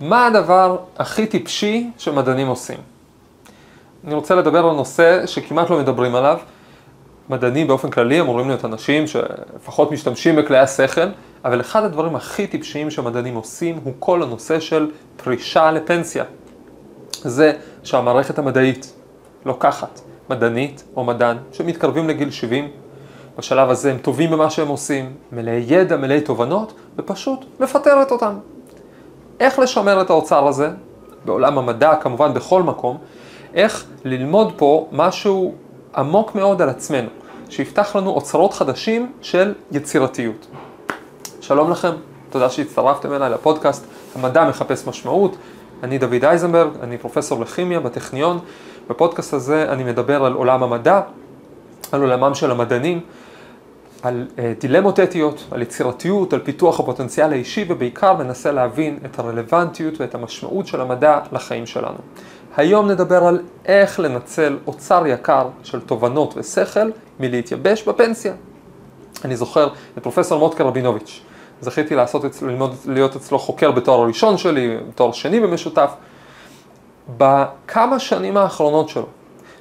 מה הדבר הכי טיפשי שמדענים עושים? אני רוצה לדבר על נושא שכמעט לא מדברים עליו. מדענים באופן כללי אמורים להיות אנשים שלפחות משתמשים בכלי השכל, אבל אחד הדברים הכי טיפשיים שמדענים עושים הוא כל הנושא של פרישה לפנסיה. זה שהמערכת המדעית לוקחת מדענית או מדען שמתקרבים לגיל 70, בשלב הזה הם טובים במה שהם עושים, מלאי ידע, מלאי תובנות, ופשוט מפטרת אותם. איך לשמר את האוצר הזה, בעולם המדע, כמובן בכל מקום, איך ללמוד פה משהו עמוק מאוד על עצמנו, שיפתח לנו אוצרות חדשים של יצירתיות. שלום לכם, תודה שהצטרפתם אליי לפודקאסט המדע מחפש משמעות. אני דוד אייזנברג, אני פרופסור לכימיה בטכניון. בפודקאסט הזה אני מדבר על עולם המדע, על עולמם של המדענים, על uh, דילמות אתיות, על יצירתיות, על פיתוח הפוטנציאל האישי ובעיקר מנסה להבין את הרלוונטיות ואת המשמעות של המדע לחיים שלנו. היום נדבר על איך לנצל אוצר יקר של תובנות ושכל מלהתייבש בפנסיה. אני זוכר את פרופסור מוטקה רבינוביץ', זכיתי לעשות ללמוד, להיות אצלו חוקר בתואר הראשון שלי, בתואר שני במשותף. בכמה שנים האחרונות שלו,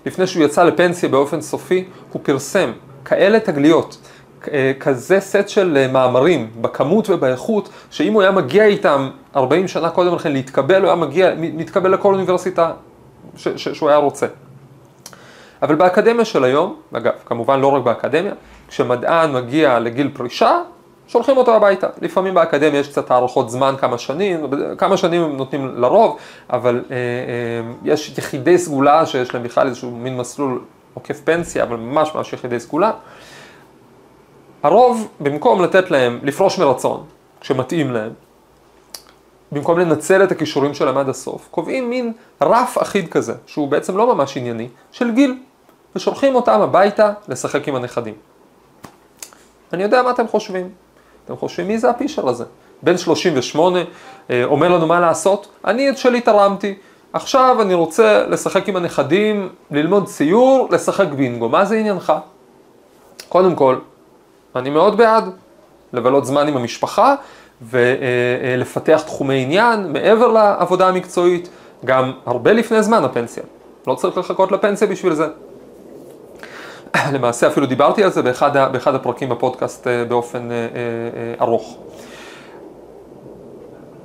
לפני שהוא יצא לפנסיה באופן סופי, הוא פרסם כאלה תגליות, כזה סט של אה, מאמרים בכמות ובאיכות, שאם הוא היה מגיע איתם 40 שנה קודם לכן להתקבל, הוא היה מגיע, מתקבל לכל אוניברסיטה ש, ש, שהוא היה רוצה. אבל באקדמיה של היום, אגב, כמובן לא רק באקדמיה, כשמדען מגיע לגיל פרישה, שולחים אותו הביתה. לפעמים באקדמיה יש קצת הארכות זמן, כמה שנים, כמה שנים הם נותנים לרוב, אבל אה, אה, יש יחידי סגולה שיש להם בכלל איזשהו מין מסלול עוקף פנסיה, אבל ממש ממש יחידי סגולה. הרוב, במקום לתת להם לפרוש מרצון, כשמתאים להם, במקום לנצל את הכישורים שלהם עד הסוף, קובעים מין רף אחיד כזה, שהוא בעצם לא ממש ענייני, של גיל, ושולחים אותם הביתה לשחק עם הנכדים. אני יודע מה אתם חושבים. אתם חושבים מי זה הפישר הזה? בן 38, אה, אומר לנו מה לעשות, אני את שלי תרמתי, עכשיו אני רוצה לשחק עם הנכדים, ללמוד ציור, לשחק בינגו, מה זה עניינך? קודם כל, אני מאוד בעד לבלות זמן עם המשפחה ולפתח תחומי עניין מעבר לעבודה המקצועית, גם הרבה לפני זמן הפנסיה. לא צריך לחכות לפנסיה בשביל זה. למעשה אפילו דיברתי על זה באחד, באחד הפרקים בפודקאסט אה, באופן אה, אה, ארוך.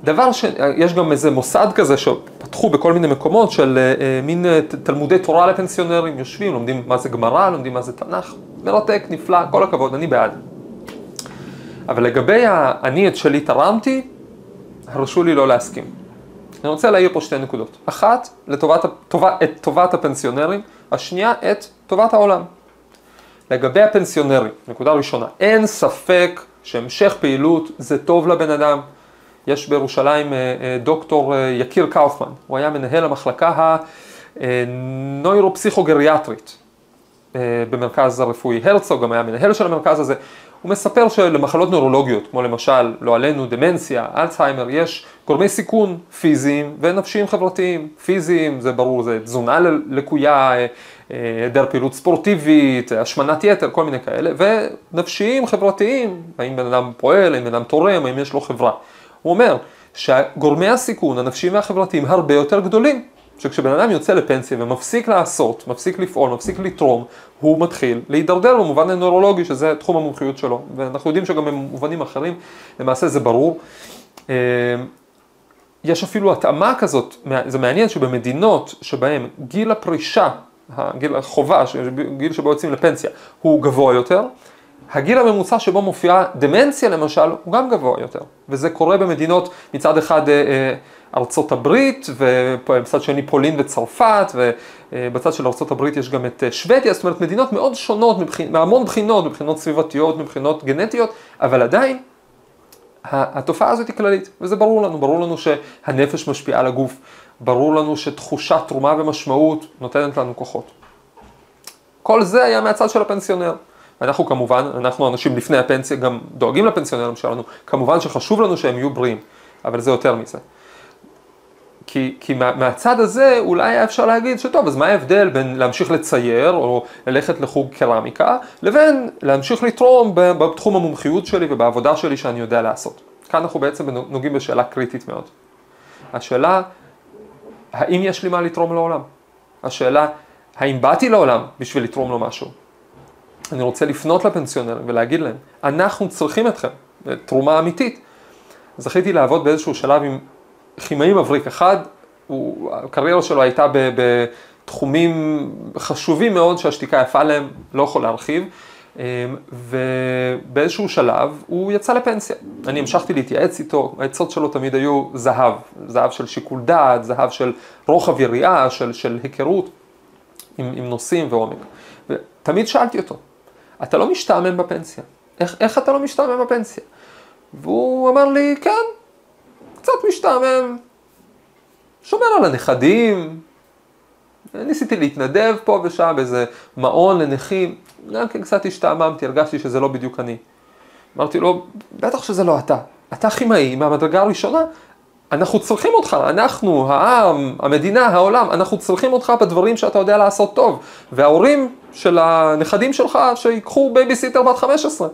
דבר ש... יש גם איזה מוסד כזה שפתחו בכל מיני מקומות של מין תלמודי תורה לפנסיונרים, יושבים, לומדים מה זה גמרא, לומדים מה זה תנ"ך, מרתק, נפלא, כל הכבוד, אני בעד. אבל לגבי ה"אני את שלי תרמתי", הרשו לי לא להסכים. אני רוצה להעיר פה שתי נקודות. אחת, לטובת, טובה, את טובת הפנסיונרים, השנייה, את טובת העולם. לגבי הפנסיונרים, נקודה ראשונה, אין ספק שהמשך פעילות זה טוב לבן אדם. יש בירושלים אה, אה, דוקטור אה, יקיר קאופמן, הוא היה מנהל המחלקה הנוירופסיכוגריאטרית במרכז הרפואי הרצוג, גם היה מנהל של המרכז הזה. הוא מספר שלמחלות נוירולוגיות, כמו למשל, לא עלינו, דמנציה, אלצהיימר, יש גורמי סיכון פיזיים ונפשיים חברתיים. פיזיים, זה ברור, זה תזונה לקויה, היעדר פעילות ספורטיבית, השמנת יתר, כל מיני כאלה, ונפשיים, חברתיים, האם בן אדם פועל, האם בן אדם תורם, האם יש לו חברה. הוא אומר שגורמי הסיכון הנפשיים והחברתיים הרבה יותר גדולים. שכשבן אדם יוצא לפנסיה ומפסיק לעשות, מפסיק לפעול, מפסיק לתרום, הוא מתחיל להידרדר במובן הנוירולוגי, שזה תחום המומחיות שלו. ואנחנו יודעים שגם במובנים אחרים, למעשה זה ברור. אה, יש אפילו התאמה כזאת, זה מעניין שבמדינות שבהן גיל הפרישה הגיל החובה, גיל שבו יוצאים לפנסיה, הוא גבוה יותר. הגיל הממוצע שבו מופיעה דמנציה למשל, הוא גם גבוה יותר. וזה קורה במדינות מצד אחד אה, אה, ארצות הברית, ובצד שני פולין וצרפת, ובצד של ארצות הברית יש גם את אה, שוודיה, זאת אומרת מדינות מאוד שונות מהמון בחינות, מבחינות סביבתיות, מבחינות גנטיות, אבל עדיין התופעה הזאת היא כללית, וזה ברור לנו, ברור לנו שהנפש משפיעה על הגוף. ברור לנו שתחושת תרומה ומשמעות נותנת לנו כוחות. כל זה היה מהצד של הפנסיונר. אנחנו כמובן, אנחנו אנשים לפני הפנסיה גם דואגים לפנסיונרים שלנו, כמובן שחשוב לנו שהם יהיו בריאים, אבל זה יותר מזה. כי, כי מה, מהצד הזה אולי היה אפשר להגיד שטוב, אז מה ההבדל בין להמשיך לצייר או ללכת לחוג קרמיקה, לבין להמשיך לתרום בתחום המומחיות שלי ובעבודה שלי שאני יודע לעשות. כאן אנחנו בעצם נוגעים בשאלה קריטית מאוד. השאלה, האם יש לי מה לתרום לעולם? השאלה, האם באתי לעולם בשביל לתרום לו משהו? אני רוצה לפנות לפנסיונרים ולהגיד להם, אנחנו צריכים אתכם, תרומה אמיתית. זכיתי לעבוד באיזשהו שלב עם כימאי מבריק אחד, הוא, הקריירה שלו הייתה בתחומים חשובים מאוד שהשתיקה יפה להם, לא יכול להרחיב, אמ, ובאיזשהו שלב הוא יצא לפנסיה. אני המשכתי להתייעץ איתו, העצות שלו תמיד היו זהב, זהב של שיקול דעת, זהב של רוחב יריעה, של, של היכרות עם, עם נושאים ועומק. ותמיד שאלתי אותו, אתה לא משתעמם בפנסיה. איך, איך אתה לא משתעמם בפנסיה? והוא אמר לי, כן, קצת משתעמם, שומר על הנכדים, ניסיתי להתנדב פה ושם באיזה מעון לנכים, גם כן קצת השתעממתי, הרגשתי שזה לא בדיוק אני. אמרתי לו, בטח שזה לא אתה, אתה כימאי מהמדרגה הראשונה, אנחנו צריכים אותך, אנחנו, העם, המדינה, העולם, אנחנו צריכים אותך בדברים שאתה יודע לעשות טוב. וההורים של הנכדים שלך, שיקחו בייביסיטר בת 15.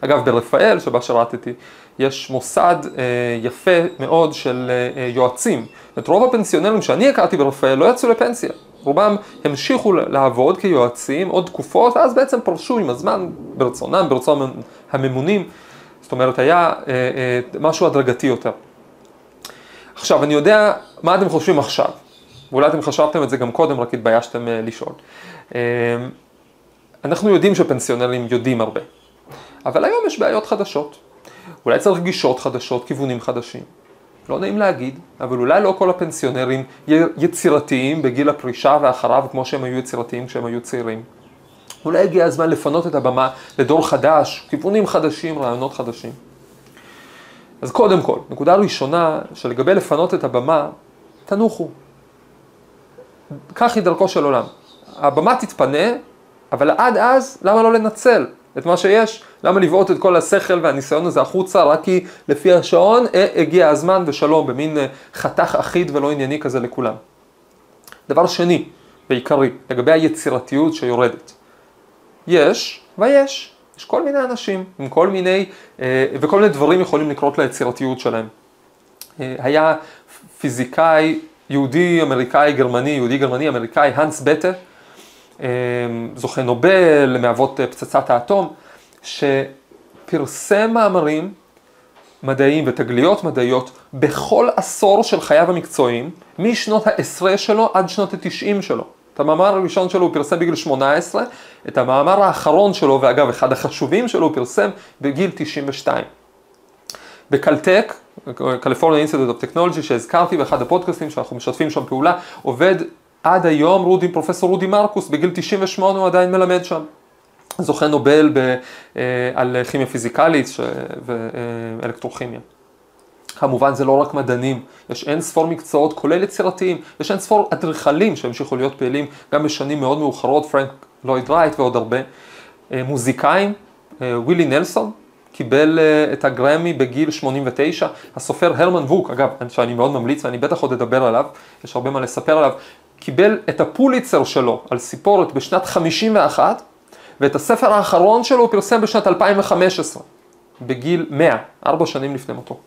אגב, ברפאל, שבה שירתתי, יש מוסד אה, יפה מאוד של אה, יועצים. את רוב הפנסיונרים שאני הכרתי ברפאל לא יצאו לפנסיה. רובם המשיכו לעבוד כיועצים עוד תקופות, ואז בעצם פרשו עם הזמן ברצונם, ברצון הממונים. זאת אומרת, היה אה, אה, משהו הדרגתי יותר. עכשיו, אני יודע מה אתם חושבים עכשיו, ואולי אתם חשבתם את זה גם קודם, רק התביישתם אה, לשאול. אה, אנחנו יודעים שפנסיונרים יודעים הרבה, אבל היום יש בעיות חדשות. אולי צריך גישות חדשות, כיוונים חדשים. לא נעים להגיד, אבל אולי לא כל הפנסיונרים יצירתיים בגיל הפרישה ואחריו כמו שהם היו יצירתיים כשהם היו צעירים. אולי הגיע הזמן לפנות את הבמה לדור חדש, כיוונים חדשים, רעיונות חדשים. אז קודם כל, נקודה ראשונה, שלגבי לפנות את הבמה, תנוחו. כך היא דרכו של עולם. הבמה תתפנה, אבל עד אז, למה לא לנצל את מה שיש? למה לבעוט את כל השכל והניסיון הזה החוצה, רק כי לפי השעון אה, הגיע הזמן ושלום, במין אה, חתך אחיד ולא ענייני כזה לכולם. דבר שני, ועיקרי, לגבי היצירתיות שיורדת. יש ויש. יש כל מיני אנשים עם כל מיני, אה, וכל מיני דברים יכולים לקרות ליצירתיות שלהם. אה, היה פיזיקאי יהודי אמריקאי גרמני, יהודי גרמני אמריקאי, הנס בטה, אה, זוכה נובל מאבות פצצת האטום, שפרסם מאמרים מדעיים ותגליות מדעיות בכל עשור של חייו המקצועיים, משנות העשרה שלו עד שנות התשעים שלו. את המאמר הראשון שלו הוא פרסם בגיל 18, את המאמר האחרון שלו, ואגב, אחד החשובים שלו, הוא פרסם בגיל 92. ב Caltech, California Institute of Technology, שהזכרתי באחד הפודקאסטים שאנחנו משתפים שם פעולה, עובד עד היום רודי, פרופסור רודי מרקוס, בגיל 98 הוא עדיין מלמד שם. זוכה נובל ב, אה, על כימיה פיזיקלית ואלקטרוכימיה. כמובן זה לא רק מדענים, יש אין ספור מקצועות, כולל יצירתיים, יש אין ספור אדריכלים שהמשיכו להיות פעילים גם בשנים מאוד מאוחרות, פרנק לויד רייט ועוד הרבה. אה, מוזיקאים, אה, ווילי נלסון, קיבל אה, את הגרמי בגיל 89, הסופר הרמן ווק, אגב, שאני מאוד ממליץ ואני בטח עוד אדבר עליו, יש הרבה מה לספר עליו, קיבל את הפוליצר שלו על סיפורת בשנת 51, ואת הספר האחרון שלו הוא פרסם בשנת 2015, בגיל 100, ארבע שנים לפני מותו.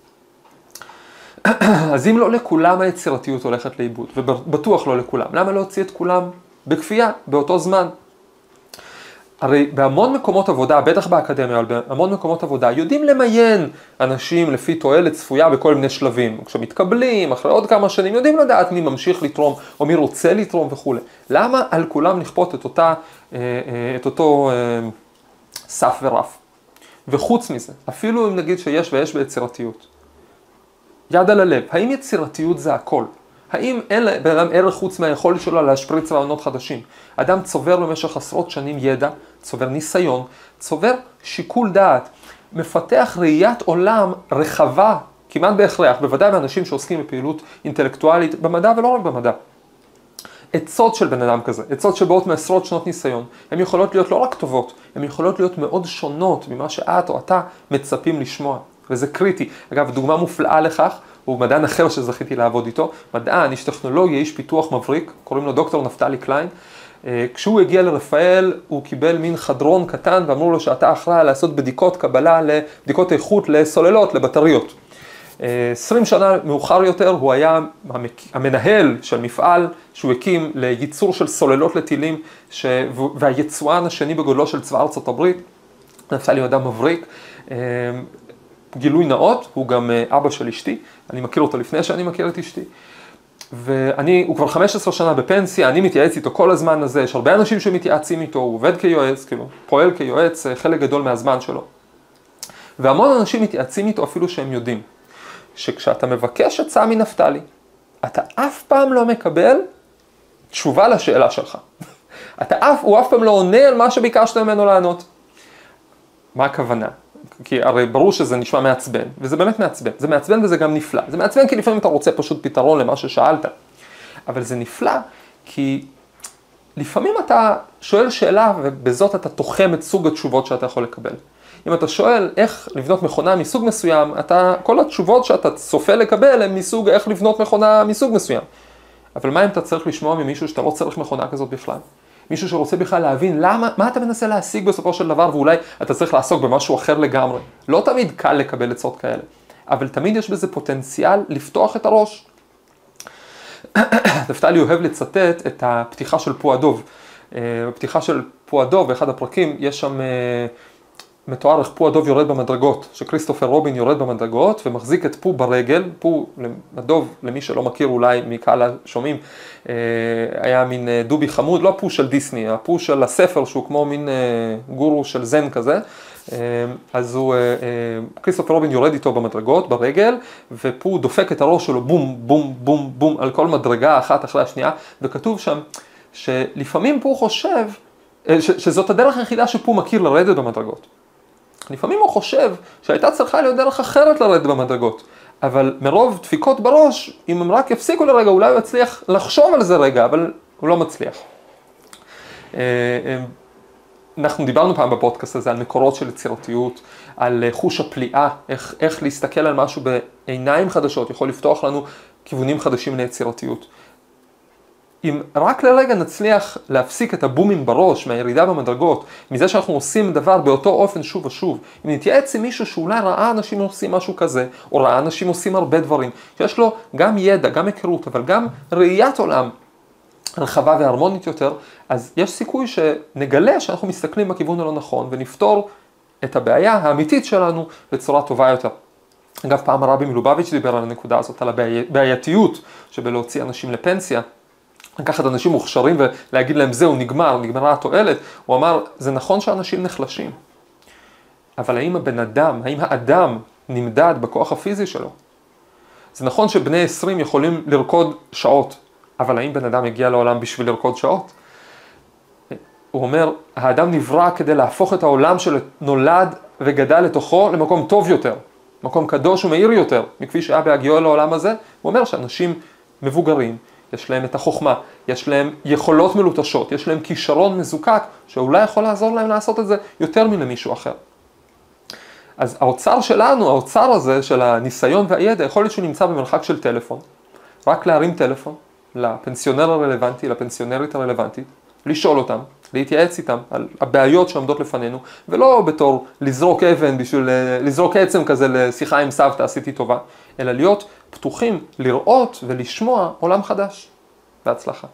אז אם לא לכולם היצירתיות הולכת לאיבוד, ובטוח לא לכולם, למה להוציא את כולם בכפייה, באותו זמן? הרי בהמון מקומות עבודה, בטח באקדמיה, אבל בהמון מקומות עבודה, יודעים למיין אנשים לפי תועלת צפויה בכל מיני שלבים. כשמתקבלים, אחרי עוד כמה שנים, יודעים לדעת מי ממשיך לתרום, או מי רוצה לתרום וכולי. למה על כולם לכפות את, אותה, אה, אה, את אותו אה, סף ורף? וחוץ מזה, אפילו אם נגיד שיש ויש ביצירתיות, יד על הלב, האם יצירתיות זה הכל? האם אין לבן אדם ערך חוץ מהיכולת שלו להשפריץ רעיונות חדשים? אדם צובר במשך עשרות שנים ידע, צובר ניסיון, צובר שיקול דעת, מפתח ראיית עולם רחבה, כמעט בהכרח, בוודאי באנשים שעוסקים בפעילות אינטלקטואלית, במדע ולא רק במדע. עצות של בן אדם כזה, עצות שבאות מעשרות שנות ניסיון, הן יכולות להיות לא רק טובות, הן יכולות להיות מאוד שונות ממה שאת או אתה מצפים לשמוע. וזה קריטי. אגב, דוגמה מופלאה לכך, הוא מדען אחר שזכיתי לעבוד איתו, מדען, איש טכנולוגיה, איש פיתוח מבריק, קוראים לו דוקטור נפתלי קליין. אה, כשהוא הגיע לרפאל, הוא קיבל מין חדרון קטן ואמרו לו שאתה אחראי לעשות בדיקות קבלה, לבדיקות איכות לסוללות, לבטריות. 20 שנה מאוחר יותר הוא היה המנהל של מפעל שהוא הקים לייצור של סוללות לטילים ש... והיצואן השני בגודלו של צבא ארצות הברית. נפתלי אדם מבריק. גילוי נאות, הוא גם אבא של אשתי, אני מכיר אותו לפני שאני מכיר את אשתי. ואני, הוא כבר 15 שנה בפנסיה, אני מתייעץ איתו כל הזמן הזה, יש הרבה אנשים שמתייעצים איתו, הוא עובד כיועץ, כאילו, פועל כיועץ חלק גדול מהזמן שלו. והמון אנשים מתייעצים איתו אפילו שהם יודעים, שכשאתה מבקש הצעה מנפתלי, אתה אף פעם לא מקבל תשובה לשאלה שלך. אתה אף, הוא אף פעם לא עונה על מה שביקשת ממנו לענות. מה הכוונה? כי הרי ברור שזה נשמע מעצבן, וזה באמת מעצבן, זה מעצבן וזה גם נפלא. זה מעצבן כי לפעמים אתה רוצה פשוט פתרון למה ששאלת, אבל זה נפלא כי לפעמים אתה שואל שאלה ובזאת אתה תוחם את סוג התשובות שאתה יכול לקבל. אם אתה שואל איך לבנות מכונה מסוג מסוים, אתה, כל התשובות שאתה צופה לקבל הן מסוג איך לבנות מכונה מסוג מסוים. אבל מה אם אתה צריך לשמוע ממישהו שאתה לא צריך מכונה כזאת בכלל? מישהו שרוצה בכלל להבין למה, מה אתה מנסה להשיג בסופו של דבר, ואולי אתה צריך לעסוק במשהו אחר לגמרי. לא תמיד קל לקבל עצות כאלה, אבל תמיד יש בזה פוטנציאל לפתוח את הראש. נפתלי אוהב לצטט את הפתיחה של פועדוב. אה, בפתיחה של פועדוב, באחד הפרקים, יש שם אה, מתואר איך פו הדוב יורד במדרגות, שכריסטופר רובין יורד במדרגות ומחזיק את פו ברגל, פו, הדוב, למי שלא מכיר אולי מקהל השומעים, אה, היה מין אה, דובי חמוד, לא הפו של דיסני, הפו של הספר שהוא כמו מין אה, גורו של זן כזה, אז הוא, כריסטופר רובין יורד איתו במדרגות, ברגל, ופו דופק את הראש שלו בום, בום, בום, בום, על כל מדרגה אחת אחרי השנייה, וכתוב שם שלפעמים פו חושב שזאת הדרך היחידה שפו מכיר לרדת במדרגות. לפעמים הוא חושב שהייתה צריכה להיות דרך אחרת לרדת במדרגות, אבל מרוב דפיקות בראש, אם הם רק יפסיקו לרגע, אולי הוא יצליח לחשוב על זה רגע, אבל הוא לא מצליח. אה, אה, אנחנו דיברנו פעם בפודקאסט הזה על מקורות של יצירתיות, על אה, חוש הפליאה, איך, איך להסתכל על משהו בעיניים חדשות יכול לפתוח לנו כיוונים חדשים ליצירתיות. אם רק לרגע נצליח להפסיק את הבומים בראש מהירידה במדרגות, מזה שאנחנו עושים דבר באותו אופן שוב ושוב, אם נתייעץ עם מישהו שאולי ראה אנשים עושים משהו כזה, או ראה אנשים עושים הרבה דברים, שיש לו גם ידע, גם היכרות, אבל גם ראיית עולם רחבה והרמונית יותר, אז יש סיכוי שנגלה שאנחנו מסתכלים בכיוון הלא נכון ונפתור את הבעיה האמיתית שלנו בצורה טובה יותר. אגב, פעם הרבי מלובביץ' דיבר על הנקודה הזאת, על הבעייתיות שבלהוציא אנשים לפנסיה. לקחת אנשים מוכשרים ולהגיד להם זהו, נגמר, נגמרה התועלת, הוא אמר, זה נכון שאנשים נחלשים, אבל האם הבן אדם, האם האדם נמדד בכוח הפיזי שלו? זה נכון שבני 20 יכולים לרקוד שעות, אבל האם בן אדם הגיע לעולם בשביל לרקוד שעות? הוא אומר, האדם נברא כדי להפוך את העולם שנולד וגדל לתוכו למקום טוב יותר, מקום קדוש ומאיר יותר, מכפי שהיה בהגיעו לעולם הזה. הוא אומר שאנשים מבוגרים יש להם את החוכמה, יש להם יכולות מלוטשות, יש להם כישרון מזוקק, שאולי יכול לעזור להם לעשות את זה יותר מלמישהו אחר. אז האוצר שלנו, האוצר הזה של הניסיון והידע, יכול להיות שהוא נמצא במרחק של טלפון. רק להרים טלפון לפנסיונר הרלוונטי, לפנסיונרית הרלוונטית, לשאול אותם, להתייעץ איתם על הבעיות שעומדות לפנינו, ולא בתור לזרוק אבן בשביל, לזרוק עצם כזה לשיחה עם סבתא, עשיתי טובה, אלא להיות פתוחים לראות ולשמוע עולם חדש. בהצלחה.